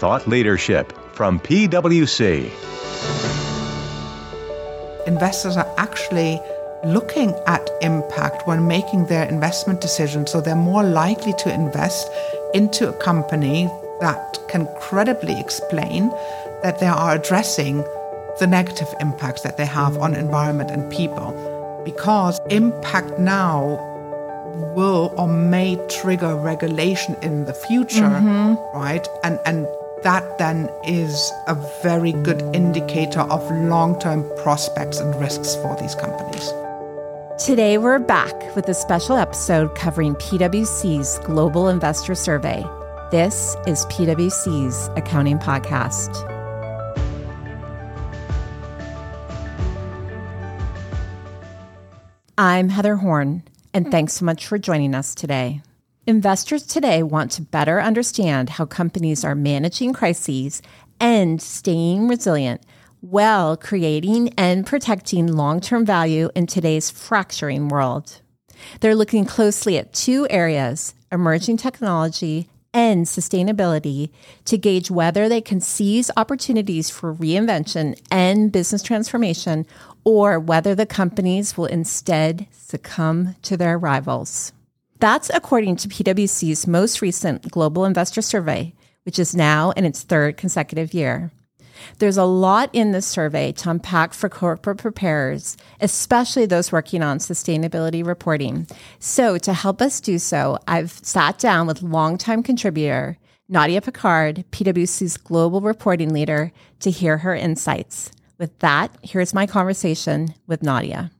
thought leadership from PwC. Investors are actually looking at impact when making their investment decisions, so they're more likely to invest into a company that can credibly explain that they are addressing the negative impacts that they have on environment and people. Because impact now will or may trigger regulation in the future, mm-hmm. right? And and that then is a very good indicator of long-term prospects and risks for these companies. Today, we're back with a special episode covering PwC's Global Investor Survey. This is PwC's Accounting Podcast. I'm Heather Horn, and thanks so much for joining us today. Investors today want to better understand how companies are managing crises and staying resilient while creating and protecting long term value in today's fracturing world. They're looking closely at two areas emerging technology and sustainability to gauge whether they can seize opportunities for reinvention and business transformation or whether the companies will instead succumb to their rivals. That's according to PwC's most recent Global Investor Survey, which is now in its third consecutive year. There's a lot in this survey to unpack for corporate preparers, especially those working on sustainability reporting. So, to help us do so, I've sat down with longtime contributor Nadja Picard, PwC's global reporting leader, to hear her insights. With that, here's my conversation with Nadja.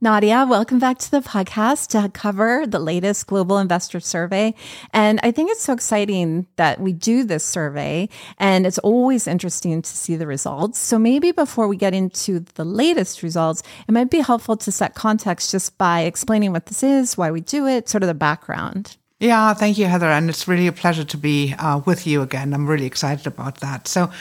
Nadja, welcome back to the podcast to cover the latest global investor survey. And I think it's so exciting that we do this survey and it's always interesting to see the results. So maybe before we get into the latest results, it might be helpful to set context just by explaining what this is, why we do it, sort of the background. Yeah, thank you, Heather. And it's really a pleasure to be uh, with you again. I'm really excited about that. So,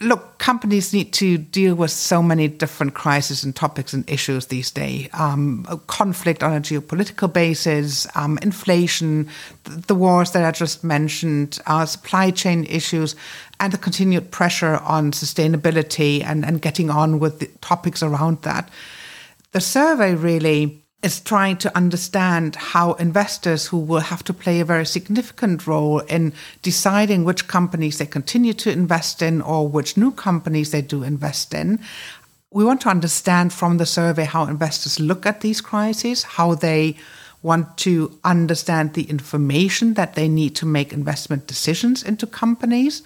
look, companies need to deal with so many different crises and topics and issues these days. Um, conflict on a geopolitical basis, um, inflation, the wars that I just mentioned, uh, supply chain issues, and the continued pressure on sustainability and, and getting on with the topics around that. The survey really is trying to understand how investors who will have to play a very significant role in deciding which companies they continue to invest in or which new companies they do invest in. We want to understand from the survey how investors look at these crises, how they want to understand the information that they need to make investment decisions into companies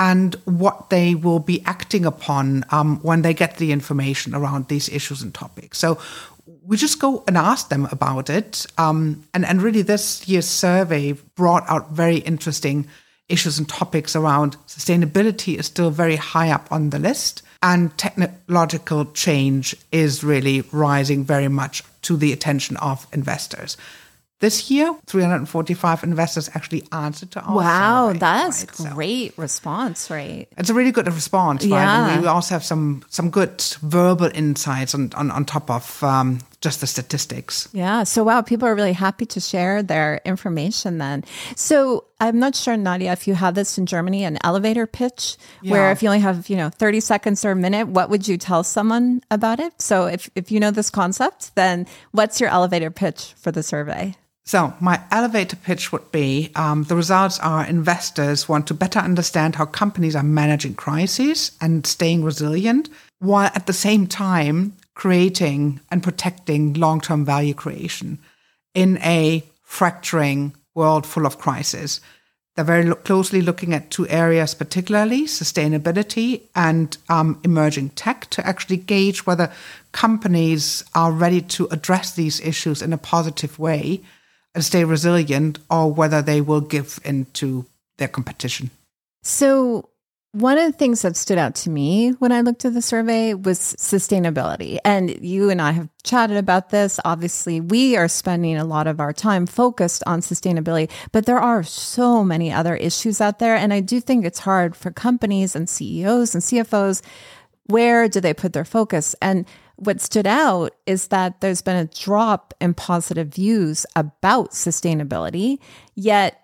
and what they will be acting upon um, when they get the information around these issues and topics. So we just go and ask them about it. Um, and, and really, this year's survey brought out very interesting issues and topics around sustainability is still very high up on the list. And technological change is really rising very much to the attention of investors. This year, 345 investors actually answered to our Wow, survey, that's right? great so response rate. It's a really good response, right? Yeah. And we also have some some good verbal insights on on, on top of um, just the statistics. Yeah. So, wow, people are really happy to share their information then. So, I'm not sure, Nadja, if you have this in Germany, an elevator pitch, Yeah. where if you only have, you know, 30 seconds or a minute, what would you tell someone about it? So, if, if you know this concept, then what's your elevator pitch for the survey? So, my elevator pitch would be um, the results are investors want to better understand how companies are managing crises and staying resilient, while at the same time creating and protecting long term value creation in a fracturing world full of crisis. They're very lo- closely looking at two areas, particularly sustainability and um, emerging tech, to actually gauge whether companies are ready to address these issues in a positive way and stay resilient, or whether they will give in to their competition. So, one of the things that stood out to me when I looked at the survey was sustainability. And you and I have chatted about this. Obviously, we are spending a lot of our time focused on sustainability, but there are so many other issues out there. And I do think it's hard for companies and CEOs and CFOs. Where do they put their focus? And what stood out is that there's been a drop in positive views about sustainability, yet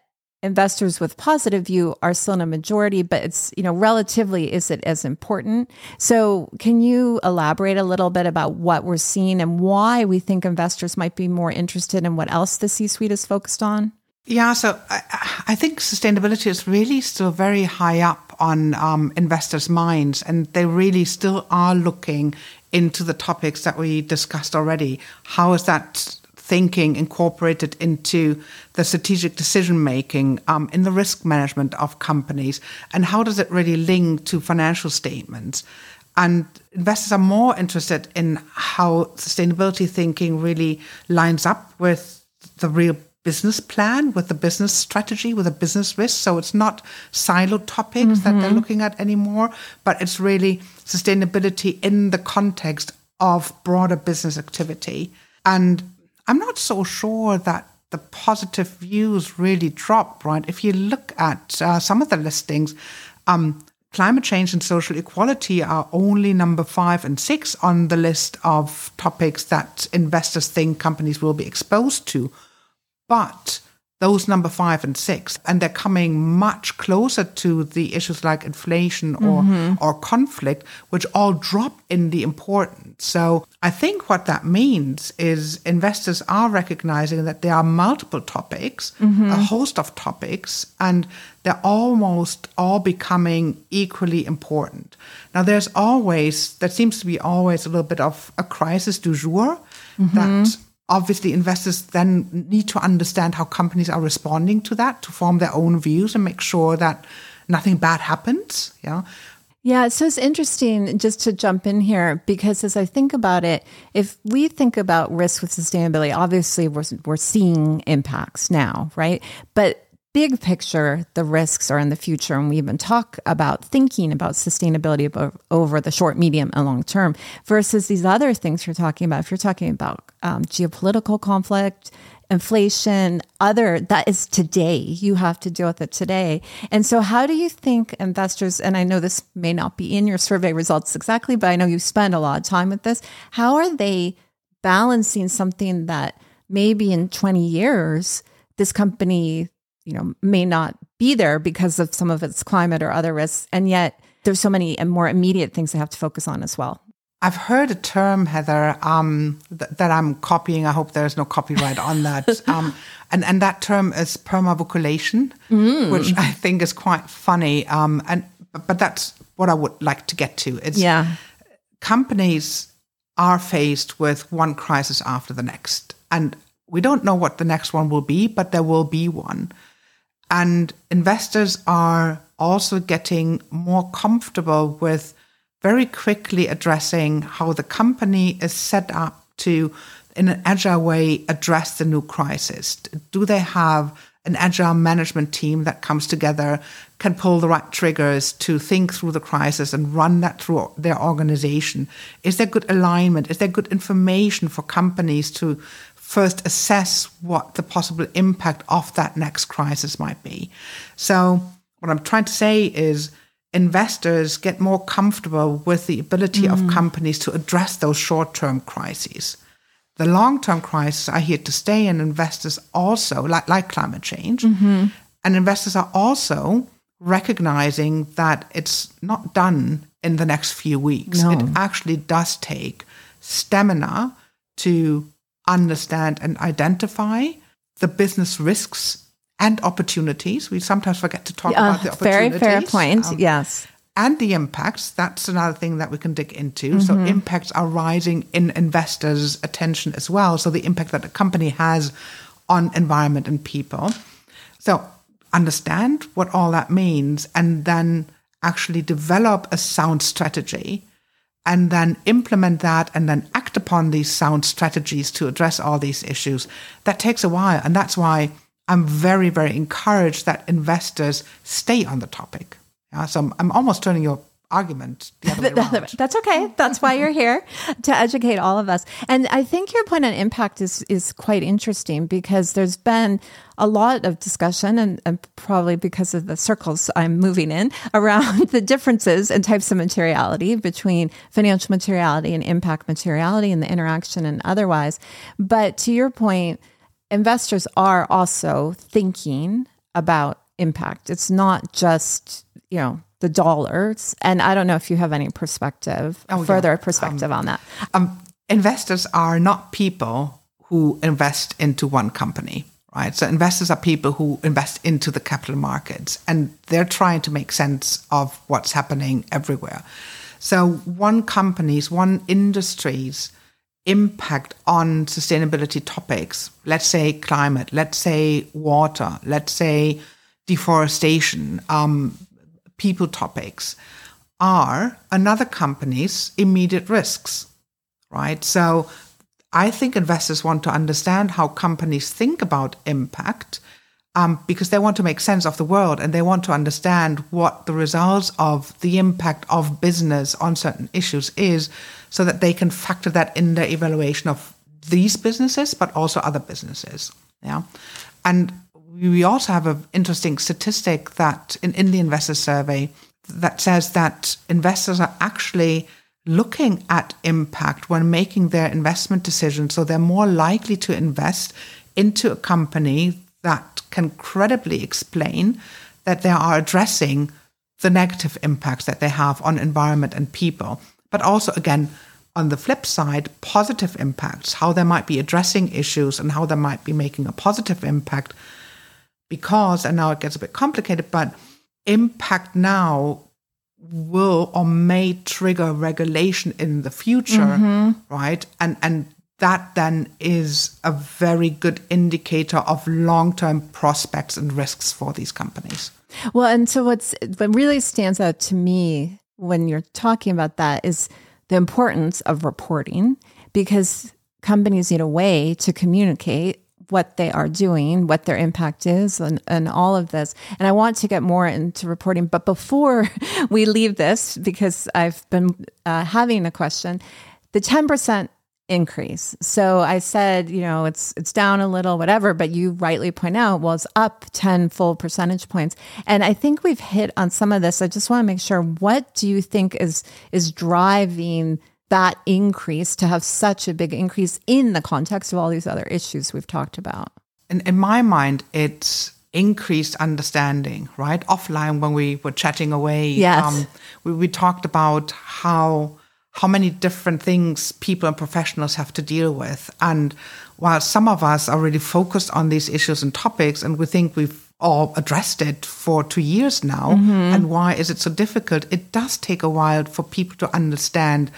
investors with positive view are still in a majority, but it's, you know, relatively, is it as important? So can you elaborate a little bit about what we're seeing and why we think investors might be more interested in what else the C suite is focused on? Yeah, so I, I, think sustainability is really still very high up on um, investors' minds, and they really still are looking into the topics that we discussed already. How is that thinking incorporated into the strategic decision making um, in the risk management of companies? And how does it really link to financial statements? And investors are more interested in how sustainability thinking really lines up with the real business plan, with the business strategy, with the business risk. So it's not siloed topics mm-hmm. that they're mm-hmm. looking at anymore, but it's really sustainability in the context of broader business activity. And I'm not so sure that the positive views really drop, right? If you look at uh, some of the listings, um, climate change and social equality are only number five and six on the list of topics that investors think companies will be exposed to. But those number five and six, and they're coming much closer to the issues like inflation or mm-hmm. or conflict, which all drop in the importance. So I think what that means is investors are recognizing that there are multiple topics, mm-hmm. a host of topics, and they're almost all becoming equally important. Now there's always there seems to be always a little bit of a crisis du jour mm-hmm. that obviously investors then need to understand how companies are responding to that to form their own views and make sure that nothing bad happens yeah yeah, so it's interesting just to jump in here because as I think about it, if we think about risk with sustainability, obviously we're, we're seeing impacts now, right? But big picture, the risks are in the future. And we even talk about thinking about sustainability over the short, medium, and long term versus these other things you're talking about. If you're talking about um, geopolitical conflict, inflation, other that is today. You have to deal with it today. And so, how do you think investors, and I know this may not be in your survey results exactly, but I know you spend a lot of time with this. How are they balancing something that maybe in 20 years, this company you know, may not be there because of some of its climate or other risks. And yet there's so many more immediate things they have to focus on as well. I've heard a term, Heather, um, th- that I'm copying. I hope there's no copyright on that. Um, and, and that term is permavuculation, mm. which I think is quite funny. Um, and but that's what I would like to get to. It's yeah. companies are faced with one crisis after the next, and we don't know what the next one will be, but there will be one. And investors are also getting more comfortable with very quickly addressing how the company is set up to, in an agile way, address the new crisis. Do they have an agile management team that comes together, can pull the right triggers to think through the crisis and run that through their organization? Is there good alignment? Is there good information for companies to first assess what the possible impact of that next crisis might be. So, what I'm trying to say is investors get more comfortable with the ability mm. of companies to address those short term crises. The long term crises are here to stay, and investors also, like, like climate change, mm-hmm. and investors are also recognizing that it's not done in the next few weeks. No. It actually does take stamina to understand and identify the business risks and opportunities. We sometimes forget to talk about the opportunities. Very fair point. Um, yes. And the impacts. That's another thing that we can dig into. Mm-hmm. So impacts are rising in investors' attention as well. So the impact that a company has on environment and people. So understand what all that means and then actually develop a sound strategy and then implement that and then act upon these sound strategies to address all these issues, that takes a while. And that's why I'm very, very encouraged that investors stay on the topic. Yeah, so I'm, I'm almost turning your argument That's okay. That's why you're here to educate all of us. And I think your point on impact is is quite interesting because there's been a lot of discussion and, and probably because of the circles I'm moving in around the differences and types of materiality between financial materiality and impact materiality and the interaction and otherwise. But to your point, investors are also thinking about impact. It's not just, you know, the dollars. And I don't know if you have any perspective, Oh, yeah. further perspective on that. um, investors are not people who invest into one company, right? So investors are people who invest into the capital markets and they're trying to make sense of what's happening everywhere. So one company's, one industry's impact on sustainability topics, let's say climate, let's say water, let's say deforestation, um, people topics, are another company's immediate risks right? So I think investors want to understand how companies think about impact um, because they want to make sense of the world and they want to understand what the results of the impact of business on certain issues is so that they can factor that in their evaluation of these businesses, but also other businesses. Yeah. And we also have an interesting statistic that in, in the investor survey that says that investors are actually looking at impact when making their investment decisions. So they're more likely to invest into a company that can credibly explain that they are addressing the negative impacts that they have on environment and people. But also, again, on the flip side, positive impacts, how they might be addressing issues and how they might be making a positive impact. Because, and now it gets a bit complicated, but impact now will or may trigger regulation in the future, mm-hmm. right? And and that then is a very good indicator of long-term prospects and risks for these companies. Well, and so what's what really stands out to me when you're talking about that is the importance of reporting because companies need a way to communicate what they are doing, what their impact is, and, and all of this. And I want to get more into reporting. But before we leave this, because I've been uh, having a question, the 10% increase. So I said, you know, it's it's down a little, whatever, but you rightly point out, well, it's up 10 full percentage points. And I think we've hit on some of this. I just want to make sure what do you think is is driving that increase to have such a big increase in the context of all these other issues we've talked about? In, in my mind, it's increased understanding, right? Offline, when we were chatting away, Yes. Um, we, we talked about how how many different things people and professionals have to deal with. And while some of us are really focused on these issues and topics, and we think we've all addressed it for two years now, mm-hmm. and why is it so difficult? It does take a while for people to understand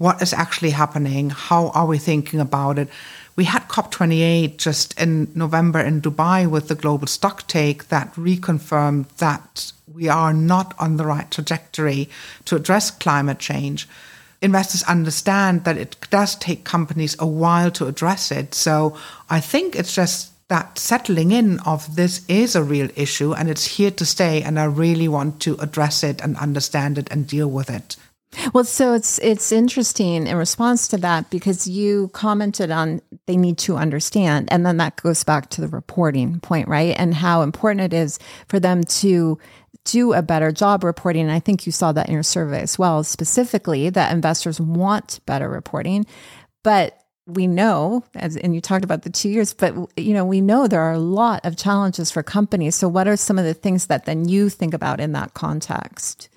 what is actually happening, how are we thinking about it. We had COP28 just in November in Dubai with the global stock take that reconfirmed that we are not on the right trajectory to address climate change investors understand that it does take companies a while to address it. So I think it's just that settling in of this is a real issue and it's here to stay and I really want to address it and understand it and deal with it. Well, so it's it's interesting in response to that because you commented on they need to understand, and then that goes back to the reporting point, right? And how important it is for them to do a better job reporting. And I think you saw that in your survey as well, specifically that investors want better reporting, but we know as and you talked about the two years but you know we know there are a lot of challenges for companies so what are some of the things that then you think about in that context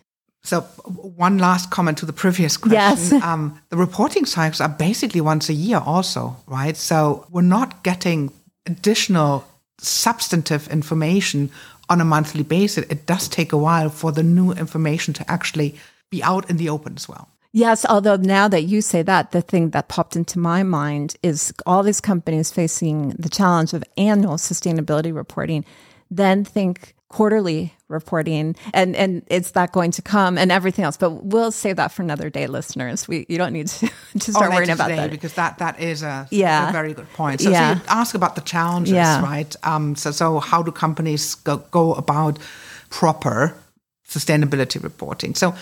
So, one last comment to the previous question. Yes. Um, the reporting cycles are basically once a year, also, right? So, we're not getting additional substantive information on a monthly basis. It does take a while for the new information to actually be out in the open as well. Yes, although now that you say that, the thing that popped into my mind is all these companies facing the challenge of annual sustainability reporting, then think quarterly reporting and and it's that going to come and everything else but we'll save that for another day listeners we you don't need to, to start Or worrying about that because that that is a, Yeah. a very good point. So, Yeah. so you ask about the challenges, Yeah. right? Um, so so how do companies go, go about proper sustainability reporting? So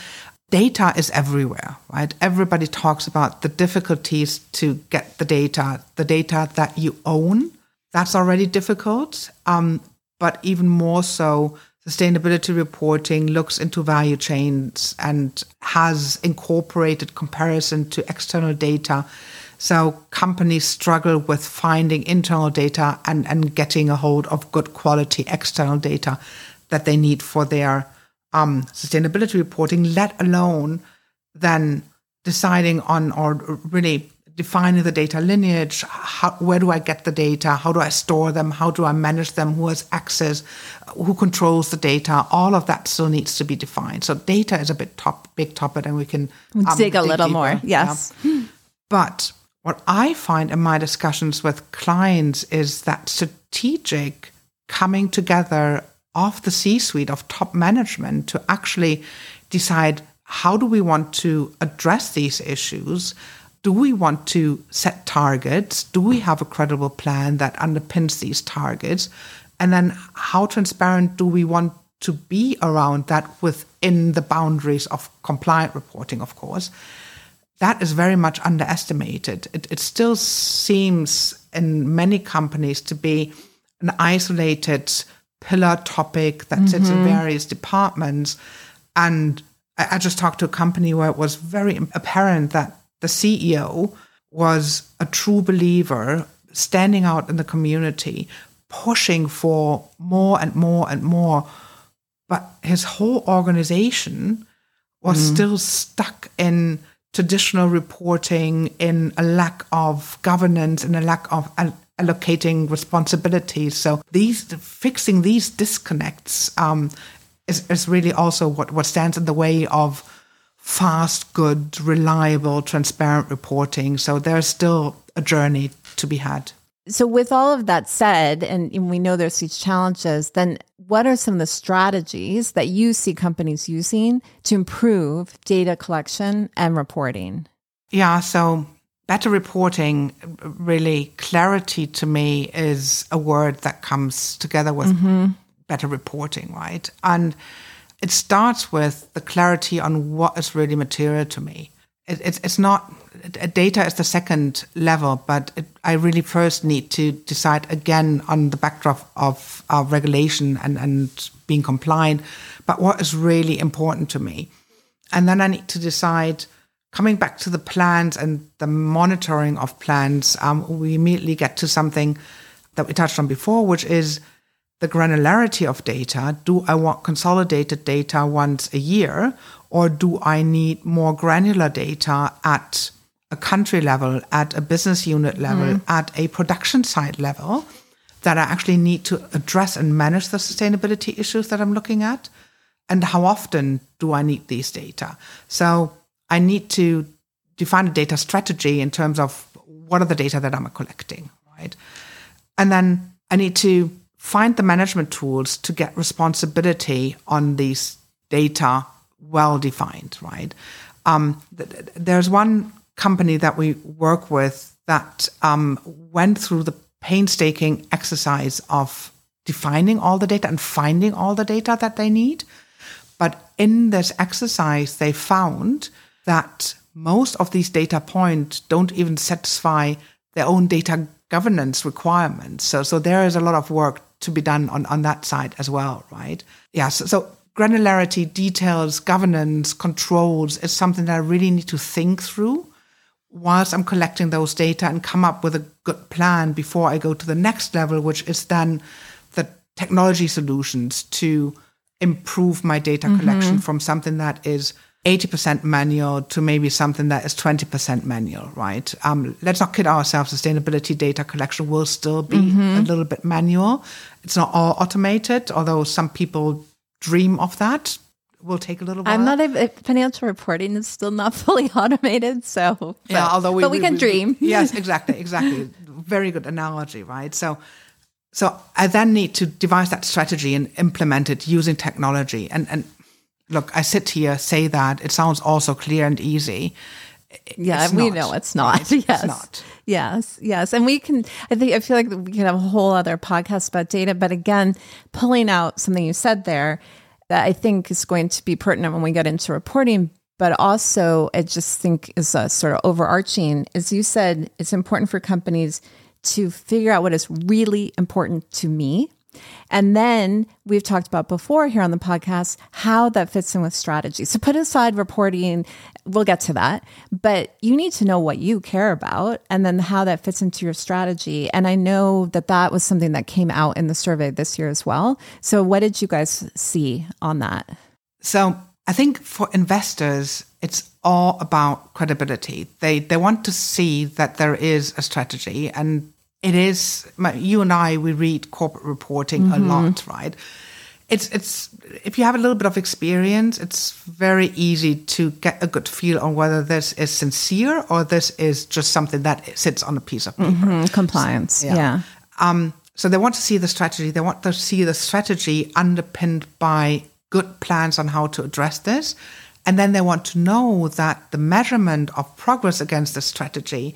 data is everywhere, right? Everybody talks about the difficulties to get the data, the data that you own. That's already difficult. Um, but even more so, sustainability reporting looks into value chains and has incorporated comparison to external data. So companies struggle with finding internal data and, and getting a hold of good quality external data that they need for their um, sustainability reporting, let alone then deciding on or really defining the data lineage. How, where do I get the data? How do I store them? How do I manage them? Who has access? Who controls the data? All of that still needs to be defined. So data is a bit top, big topic, and we can um, dig a little deeper. more. Yes, yeah. but what I find in my discussions with clients is that strategic coming together of the C suite of top management to actually decide how do we want to address these issues? Do we want to set targets? Do we have a credible plan that underpins these targets? And then how transparent do we want to be around that within the boundaries of compliant reporting, of course? That is very much underestimated. It, it still seems in many companies to be an isolated pillar topic that mm-hmm. sits in mm-hmm. various departments. And I, I just talked to a company where it was very apparent that the CEO was a true believer, standing out in the community, pushing for more and more and more. But his whole organization was mm. still stuck in traditional reporting, in a lack of governance, in a lack of allocating responsibilities. So these fixing these disconnects um, is, is really also what, what stands in the way of fast, good, reliable, transparent reporting. So there's still a journey to be had. So, with all of that said, and, and we know there's these challenges, then what are some of the strategies that you see companies using to improve data collection and reporting? Yeah, so better reporting, really, clarity to me is a word that comes together with mm-hmm. better reporting, right? And it starts with the clarity on what is really material to me. It, it's, it's not, data is the second level, but it, I really first need to decide again on the backdrop of our regulation and, and being compliant, but what is really important to me. And then I need to decide, coming back to the plans and the monitoring of plans, um, we immediately get to something that we touched on before, which is the granularity of data. Do I want consolidated data once a year, or do I need more granular data at a country level, at a business unit level, mm. at a production site level that I actually need to address and manage the sustainability issues that I'm looking at? And how often do I need these data? So I need to define a data strategy in terms of what are the data that I'm collecting, right? And then I need to find the management tools to get responsibility on these data well defined, right? Um, th- there's one company that we work with that um, went through the painstaking exercise of defining all the data and finding all the data that they need. But in this exercise, they found that most of these data points don't even satisfy their own data governance requirements. So, so there is a lot of work to be done on, on that side as well, right? Yeah, so, so granularity, details, governance, controls is something that I really need to think through whilst I'm collecting those data and come up with a good plan before I go to the next level, which is then the technology solutions to improve my data mm-hmm. collection from something that is 80% manual to maybe something that is 20% manual, right? Um, let's not kid ourselves. Sustainability data collection will still be mm-hmm. a little bit manual. It's not all automated, although some people dream of that. Will take a little while. I'm not a, financial reporting is still not fully automated, so but, yeah. Although we, but we, we can we, dream. yes, exactly, exactly. Very good analogy, right? So, so I then need to devise that strategy and implement it using technology. And and look, I sit here, say that, it sounds also clear and easy. Yeah, it's we not, know it's not. Right? Yes. It's not. Yes, yes. And we can, I think, I feel like we can have a whole other podcast about data. But again, pulling out something you said there that I think is going to be pertinent when we get into reporting, but also I just think is a sort of overarching, as you said, it's important for companies to figure out what is really important to me And then we've talked about before here on the podcast how that fits in with strategy. So put aside reporting, we'll get to that, but you need to know what you care about and then how that fits into your strategy. And I know that that was something that came out in the survey this year as well. So what did you guys see on that? So I think for investors, it's all about credibility. They they want to see that there is a strategy, and it is. You and I, we read corporate reporting mm-hmm. a lot, right? It's it's if you have a little bit of experience, it's very easy to get a good feel on whether this is sincere or this is just something that sits on a piece of paper. Mm-hmm. Compliance, so, yeah. yeah. Um, so they want to see the strategy. They want to see the strategy underpinned by good plans on how to address this. And then they want to know that the measurement of progress against the strategy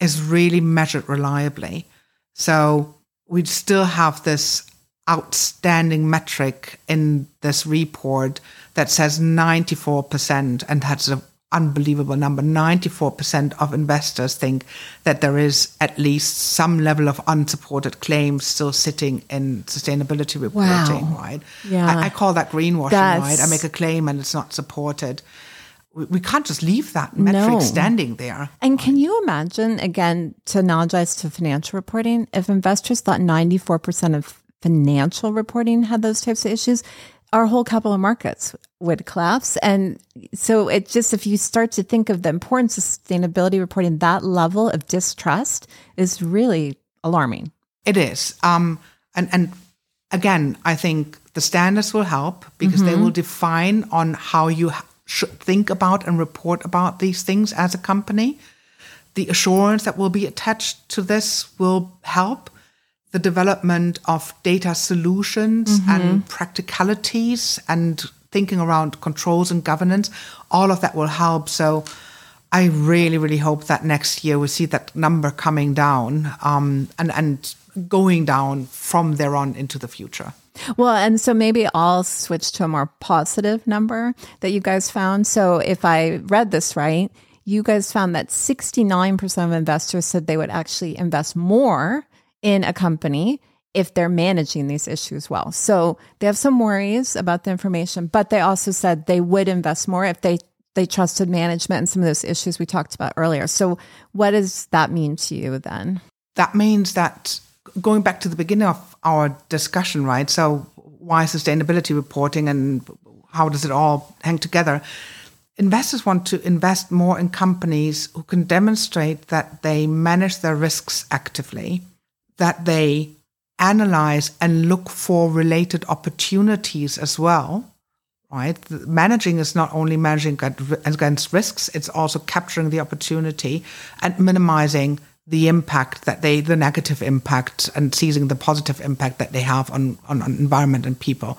is really measured reliably. So we still have this outstanding metric in this report that says 94% and that's an unbelievable number. 94% of investors think that there is at least some level of unsupported claims still sitting in sustainability reporting, wow. right? Yeah. I, I, call that greenwashing, That's... right? I make a claim and it's not supported. We, we can't just leave that metric no. standing there. And can you imagine, again, to analogize to financial reporting, if investors thought 94% of financial reporting had those types of issues, our whole capital markets would collapse. And so it just, if you start to think of the importance of sustainability reporting, that level of distrust is really alarming. It is. Um, and, and again, I think the standards will help because mm-hmm. they will define on how you should think about and report about these things as a company. The assurance that will be attached to this will help the development of data solutions mm-hmm. and practicalities and thinking around controls and governance, all of that will help. So I really, really hope that next year we see that number coming down um, and, and going down from there on into the future. Well, and so maybe I'll switch to a more positive number that you guys found. So if I read this right, you guys found that 69% of investors said they would actually invest more in a company if they're managing these issues well. So they have some worries about the information, but they also said they would invest more if they they trusted management and some of those issues we talked about earlier. So what does that mean to you then? That means that going back to the beginning of our discussion, right? So why sustainability reporting and how does it all hang together? Investors want to invest more in companies who can demonstrate that they manage their risks actively, that they analyze and look for related opportunities as well right managing is not only managing against risks it's also capturing the opportunity and minimizing the impact that they the negative impact and seizing the positive impact that they have on on, on environment and people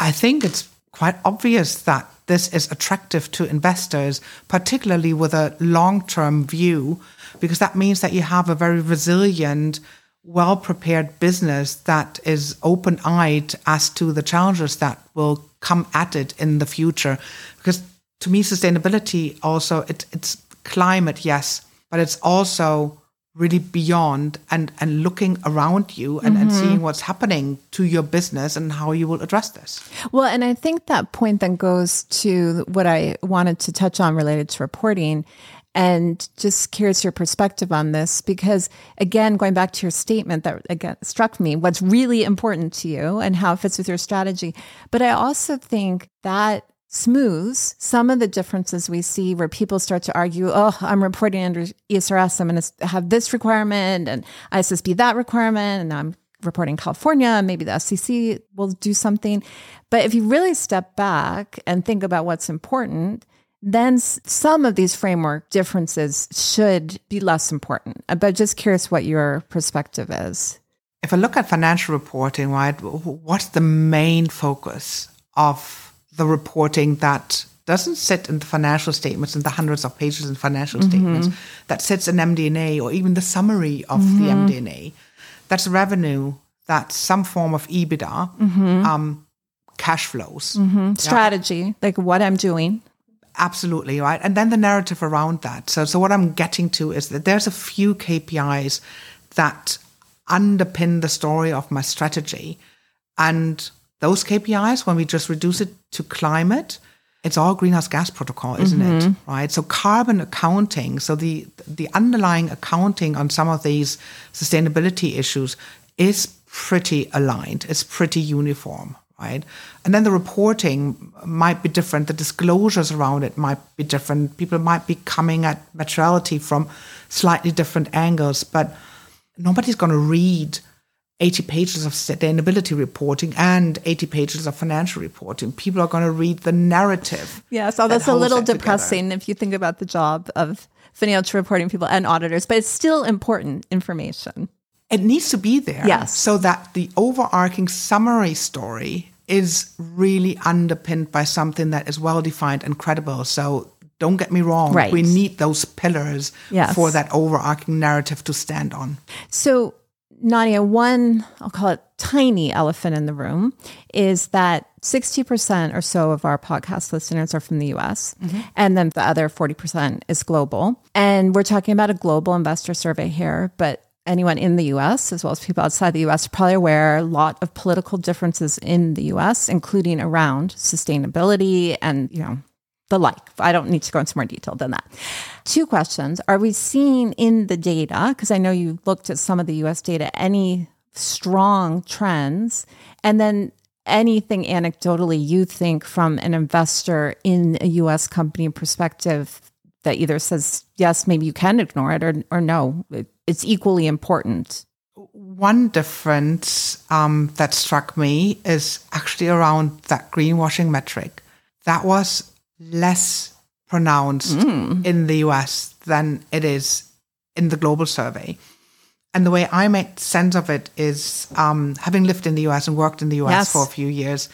i think it's quite obvious that this is attractive to investors particularly with a long-term view because that means that you have a very resilient well prepared business that is open eyed as to the challenges that will come at it in the future. Because to me, sustainability also it, it's climate, yes, but it's also really beyond and and looking around you and, mm-hmm. and seeing what's happening to your business and how you will address this. Well, and I think that point then goes to what I wanted to touch on related to reporting and just curious your perspective on this because again going back to your statement that again struck me what's really important to you and how it fits with your strategy but i also think that smooths some of the differences we see where people start to argue oh i'm reporting under esrs i'm going to have this requirement and issb that requirement and i'm reporting California, maybe the SEC will do something. But if you really step back and think about what's important, then some of these framework differences should be less important. Uh, but just curious what your perspective is. If I look at financial reporting, right, what's the main focus of the reporting that doesn't sit in the financial statements in the hundreds of pages in financial mm-hmm. statements that sits in MD&A or even the summary of mm-hmm. the MD&A? That's revenue. That's some form of EBITDA, mm-hmm. um, cash flows, mm-hmm. strategy, like what I'm doing. Absolutely right. And then the narrative around that. So, so what I'm getting to is that there's a few KPIs that underpin the story of my strategy. And those KPIs, when we just reduce it to climate, it's all greenhouse gas protocol, isn't mm-hmm. it? Right. So carbon accounting, so the the underlying accounting on some of these sustainability issues is pretty aligned. It's pretty uniform, right? And then the reporting might be different. The disclosures around it might be different. People might be coming at materiality from slightly different angles, but nobody's going to read 80 pages of sustainability reporting and 80 pages of financial reporting. People are going to read the narrative. Yeah, so that's that a little depressing together. if you think about the job of financial reporting people and auditors, but it's still important information. It needs to be there. Yes. So that the overarching summary story is really underpinned by something that is well defined and credible. So don't get me wrong. Right. We need those pillars yes. for that overarching narrative to stand on. So Nadja, one, I'll call it tiny elephant in the room, is that 60% or so of our podcast listeners are from the US, mm-hmm. and then the other 40% is global. And we're talking about a global investor survey here, but anyone in the US, as well as people outside the US, are probably aware a lot of political differences in the US, including around sustainability and, you know, the like. I don't need to go into more detail than that. Two questions. Are we seeing in the data, because I know you looked at some of the US data, any strong trends? And then anything anecdotally you think from an investor in a US company perspective that either says, yes, maybe you can ignore it, or, or no, it's equally important? One difference um, that struck me is actually around that greenwashing metric. That was less pronounced mm. in the US than it is in the global survey. And the way I make sense of it is um, having lived in the US and worked in the US yes. for a few years,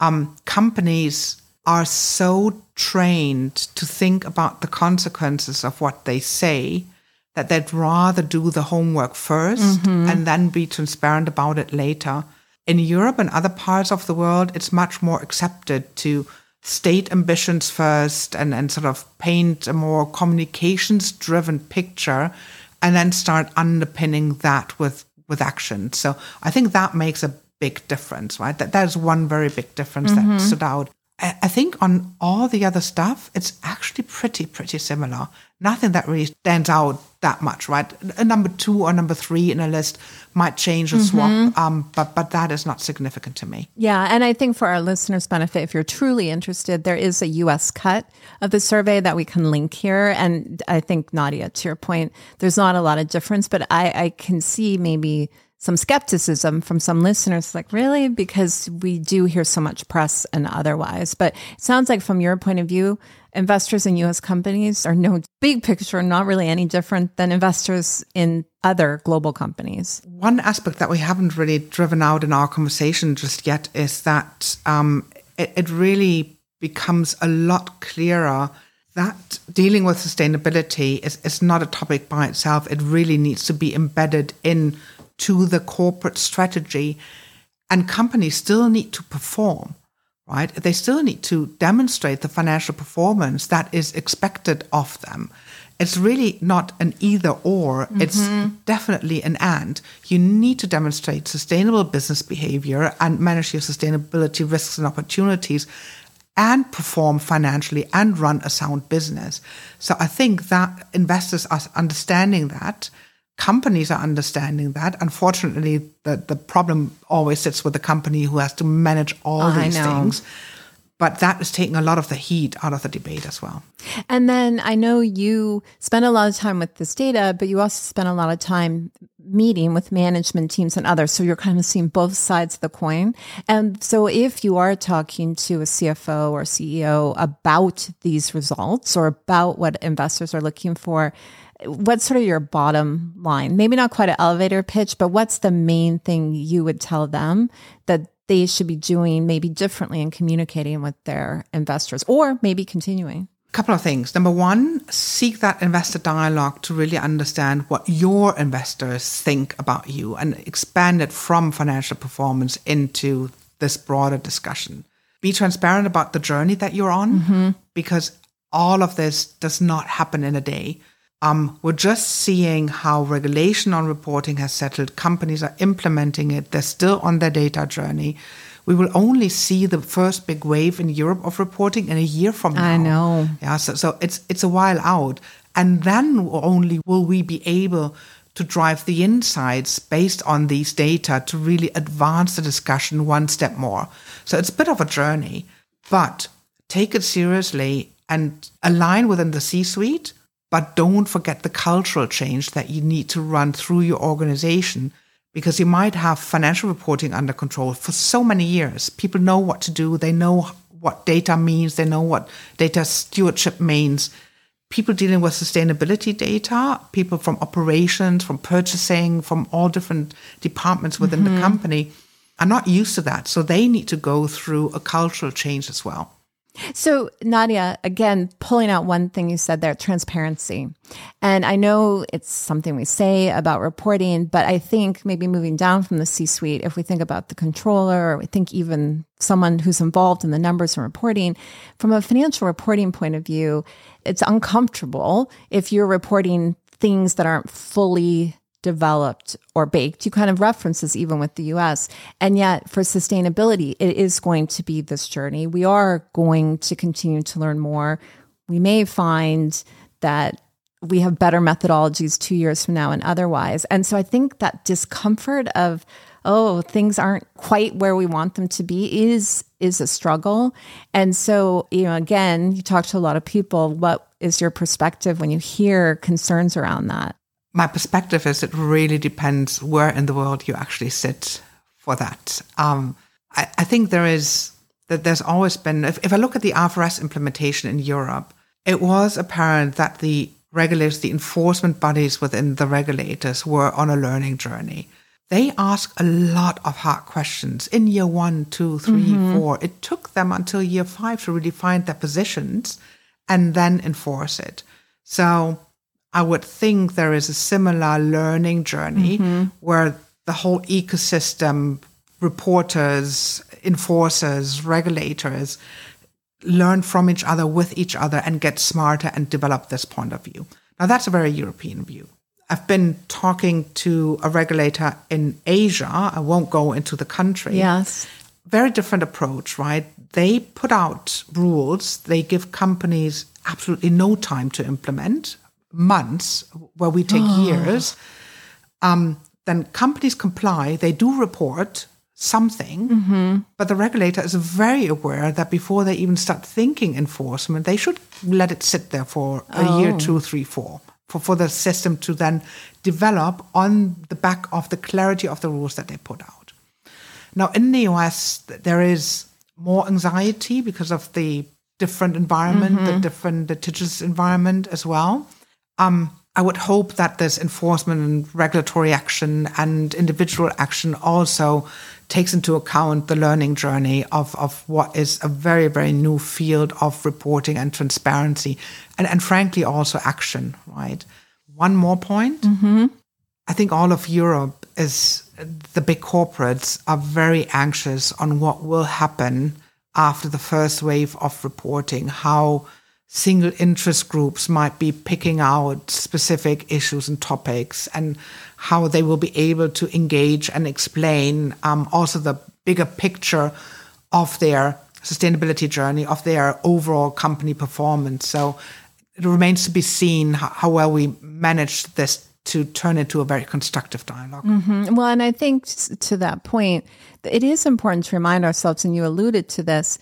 um, companies are so trained to think about the consequences of what they say that they'd rather do the homework 1st mm-hmm. and then be transparent about it later. In Europe and other parts of the world, it's much more accepted to state ambitions first and, and sort of paint a more communications driven picture and then start underpinning that with with action. So I think that makes a big difference, right? That that is one very big difference mm-hmm. that stood out. I think on all the other stuff, it's actually pretty, pretty similar. Nothing that really stands out that much, right? A number two or number three in a list might change or swap, mm-hmm. um, but but that is not significant to me. Yeah, and I think for our listeners' benefit, if you're truly interested, there is a U.S. cut of the survey that we can link here. And I think Nadja, to your point, there's not a lot of difference, but I, I can see maybe some skepticism from some listeners like really? Because we do hear so much press and otherwise. But it sounds like from your point of view investors in US companies are no big picture not really any different than investors in other global companies. One aspect that we haven't really driven out in our conversation just yet is that um, it, it really becomes a lot clearer that dealing with sustainability is, is not a topic by itself. It really needs to be embedded in to the corporate strategy. And companies still need to perform, right? They still need to demonstrate the financial performance that is expected of them. It's really not an either or, mm-hmm. it's definitely an and. You need to demonstrate sustainable business behavior and manage your sustainability risks and opportunities and perform financially and run a sound business. So I think that investors are understanding that companies are understanding that. Unfortunately, the, the problem always sits with the company who has to manage all oh, these things. But that is taking a lot of the heat out of the debate as well. And then I know you spend a lot of time with this data, but you also spend a lot of time meeting with management teams and others. So you're kind of seeing both sides of the coin. And so if you are talking to a CFO or CEO about these results or about what investors are looking for, what's sort of your bottom line? Maybe not quite an elevator pitch, but what's the main thing you would tell them that they should be doing maybe differently in communicating with their investors or maybe continuing? A couple of things. Number one, seek that investor dialogue to really understand what your investors think about you and expand it from financial performance into this broader discussion. Be transparent about the journey that you're on mm-hmm. because all of this does not happen in a day Um, we're just seeing how regulation on reporting has settled. Companies are implementing it. They're still on their data journey. We will only see the first big wave in Europe of reporting in a year from now. I know. Yeah, so, so it's it's a while out, and then only will we be able to drive the insights based on these data to really advance the discussion one step more. So it's a bit of a journey, but take it seriously and align within the C-suite but don't forget the cultural change that you need to run through your organization because you might have financial reporting under control for so many years. People know what to do, they know what data means, they know what data stewardship means. People dealing with sustainability data, people from operations, from purchasing, from all different departments within mm-hmm. the company are not used to that. So they need to go through a cultural change as well. So, Nadja, again, pulling out one thing you said there transparency. And I know it's something we say about reporting, but I think maybe moving down from the C suite, if we think about the controller, or we think even someone who's involved in the numbers and reporting, from a financial reporting point of view, it's uncomfortable if you're reporting things that aren't fully developed or baked. You kind of references even with the US. And yet for sustainability, it is going to be this journey. We are going to continue to learn more. We may find that we have better methodologies two years from now and otherwise. And so I think that discomfort of, oh, things aren't quite where we want them to be is is a struggle. And so, you know, again, you talk to a lot of people, what is your perspective when you hear concerns around that? My perspective is it really depends where in the world you actually sit for that. Um, I, I, think there is that there's always been, if, if I look at the IFRS implementation in Europe, it was apparent that the regulators, the enforcement bodies within the regulators were on a learning journey. They ask a lot of hard questions in year one, two, three, mm-hmm. four. It took them until year five to really find their positions and then enforce it. So I would think there is a similar learning journey mm-hmm. where the whole ecosystem, reporters, enforcers, regulators, learn from each other with each other and get smarter and develop this point of view. Now, that's a very European view. I've been talking to a regulator in Asia. I won't go into the country. Yes. Very different approach, right? They put out rules, they give companies absolutely no time to implement months, where we take oh. years, um, then companies comply. They do report something, mm-hmm. but the regulator is very aware that before they even start thinking enforcement, they should let it sit there for a oh. year, two, three, four, for, for the system to then develop on the back of the clarity of the rules that they put out. Now, in the US, there is more anxiety because of the different environment, mm-hmm. the different litigious environment as well. Um, I would hope that this enforcement and regulatory action and individual action also takes into account the learning journey of, of what is a very, very new field of reporting and transparency, and, and frankly, also action, right? One more point. Mm-hmm. I think all of Europe is the big corporates are very anxious on what will happen after the first wave of reporting, how single interest groups might be picking out specific issues and topics and how they will be able to engage and explain um, also the bigger picture of their sustainability journey, of their overall company performance. So it remains to be seen how, how well we manage this to turn into a very constructive dialog mm-hmm. Well, and I think to that point, it is important to remind ourselves, and you alluded to this,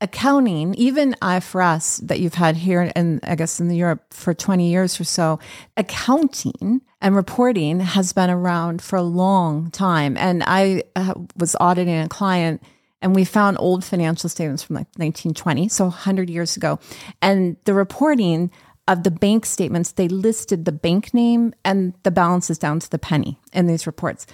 accounting, even IFRS that you've had here in, I guess, in Europe for 20 years or so, accounting and reporting has been around for a long time. And I uh, was auditing a client and we found old financial statements from like 1920, so 100 years ago. And the reporting of the bank statements, they listed the bank name and the balances down to the penny in these reports.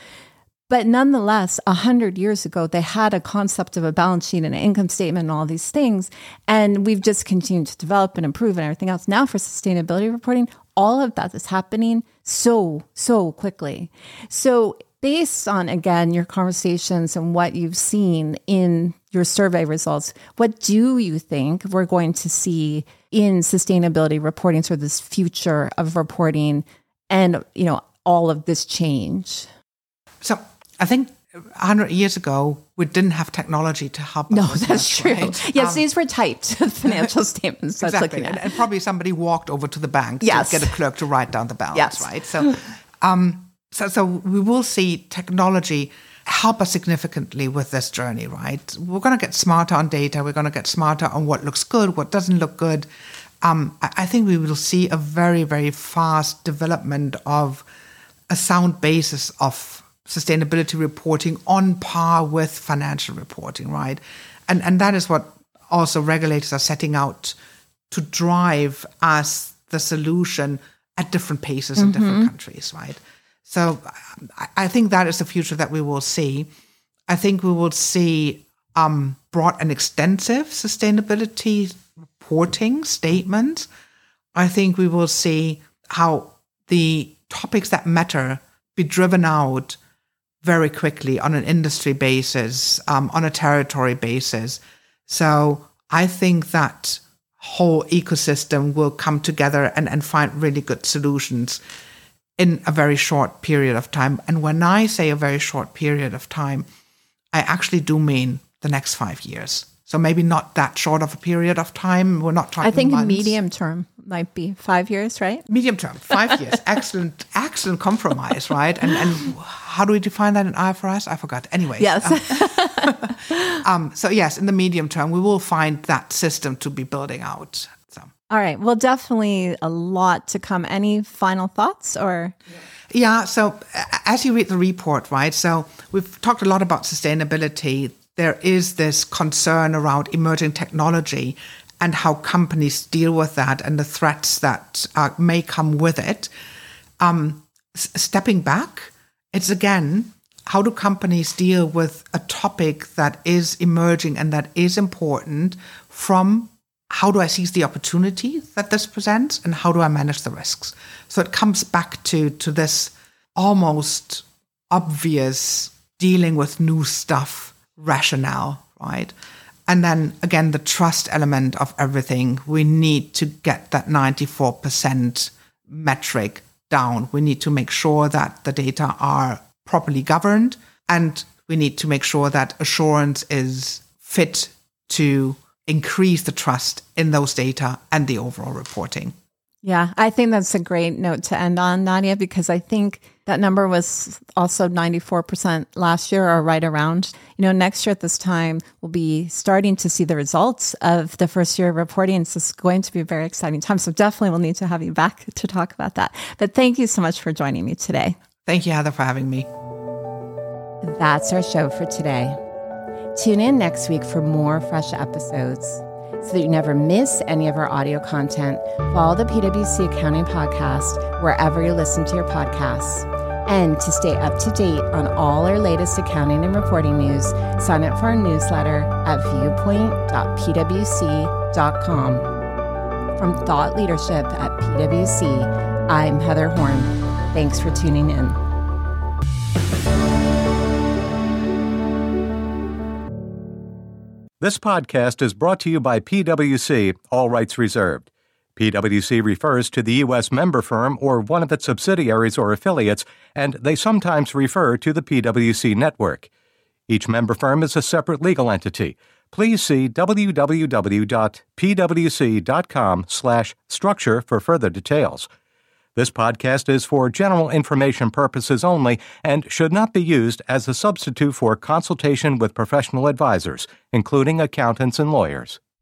But nonetheless, a hundred years ago, they had a concept of a balance sheet and an income statement and all these things. And we've just continued to develop and improve and everything else. Now for sustainability reporting, all of that is happening so, so quickly. So based on, again, your conversations and what you've seen in your survey results, what do you think we're going to see in sustainability reporting, sort of this future of reporting and, you know, all of this change? So I think 100 years ago, we didn't have technology to help us. no, that's true. Right? Yes, um, these were typed financial statements. exactly. And, and, probably somebody walked over to the bank yes. to get a clerk to write down the balance, yes. right? So, um, so, so we will see technology help us significantly with this journey, right? We're going to get smarter on data. We're going to get smarter on what looks good, what doesn't look good. Um, I, I think we will see a very, very fast development of a sound basis of sustainability reporting on par with financial reporting, right? And and that is what also regulators are setting out to drive as the solution at different paces mm-hmm. in different mm-hmm. countries, right? So I think that is the future that we will see. I think we will see um, broad and extensive sustainability reporting statements. I think we will see how the topics that matter be driven out very quickly on an industry basis, um, on a territory basis. So I think that whole ecosystem will come together and, and find really good solutions in a very short period of time. And when I say a very short period of time, I actually do mean the next five years. So maybe not that short of a period of time. We're not talking. I think months. medium term might be five years, right? Medium term, five years. excellent, excellent compromise, right? And and how do we define that in IFRS? I forgot. Anyway, yes. Um, um, so yes, in the medium term, we will find that system to be building out. So. All right. Well, definitely a lot to come. Any final thoughts or? Yeah. So as you read the report, right? So we've talked a lot about sustainability there is this concern around emerging technology and how companies deal with that and the threats that uh, may come with it. Um, s- stepping back, it's again, how do companies deal with a topic that is emerging and that is important from how do I seize the opportunity that this presents and how do I manage the risks? So it comes back to, to this almost obvious dealing with new stuff rationale, right? And then again, the trust element of everything. We need to get that 94% metric down. We need to make sure that the data are properly governed and we need to make sure that assurance is fit to increase the trust in those data and the overall reporting. Yeah, I think that's a great note to end on, Nadja, because I think that number was also 94% last year or right around. You know, next year at this time, we'll be starting to see the results of the first year of reporting. So it's going to be a very exciting time. So definitely we'll need to have you back to talk about that. But thank you so much for joining me today. Thank you, Heather, for having me. That's our show for today. Tune in next week for more fresh episodes. So that you never miss any of our audio content, follow the PwC Accounting Podcast wherever you listen to your podcasts. And to stay up to date on all our latest accounting and reporting news, sign up for our newsletter at viewpoint.pwc.com. From Thought Leadership at PwC, I'm Heather Horn. Thanks for tuning in. This podcast is brought to you by PwC, all rights reserved. PwC refers to the U.S. member firm or one of its subsidiaries or affiliates, and they sometimes refer to the PwC network. Each member firm is a separate legal entity. Please see www.pwc.com/structure for further details. This podcast is for general information purposes only and should not be used as a substitute for consultation with professional advisors, including accountants and lawyers.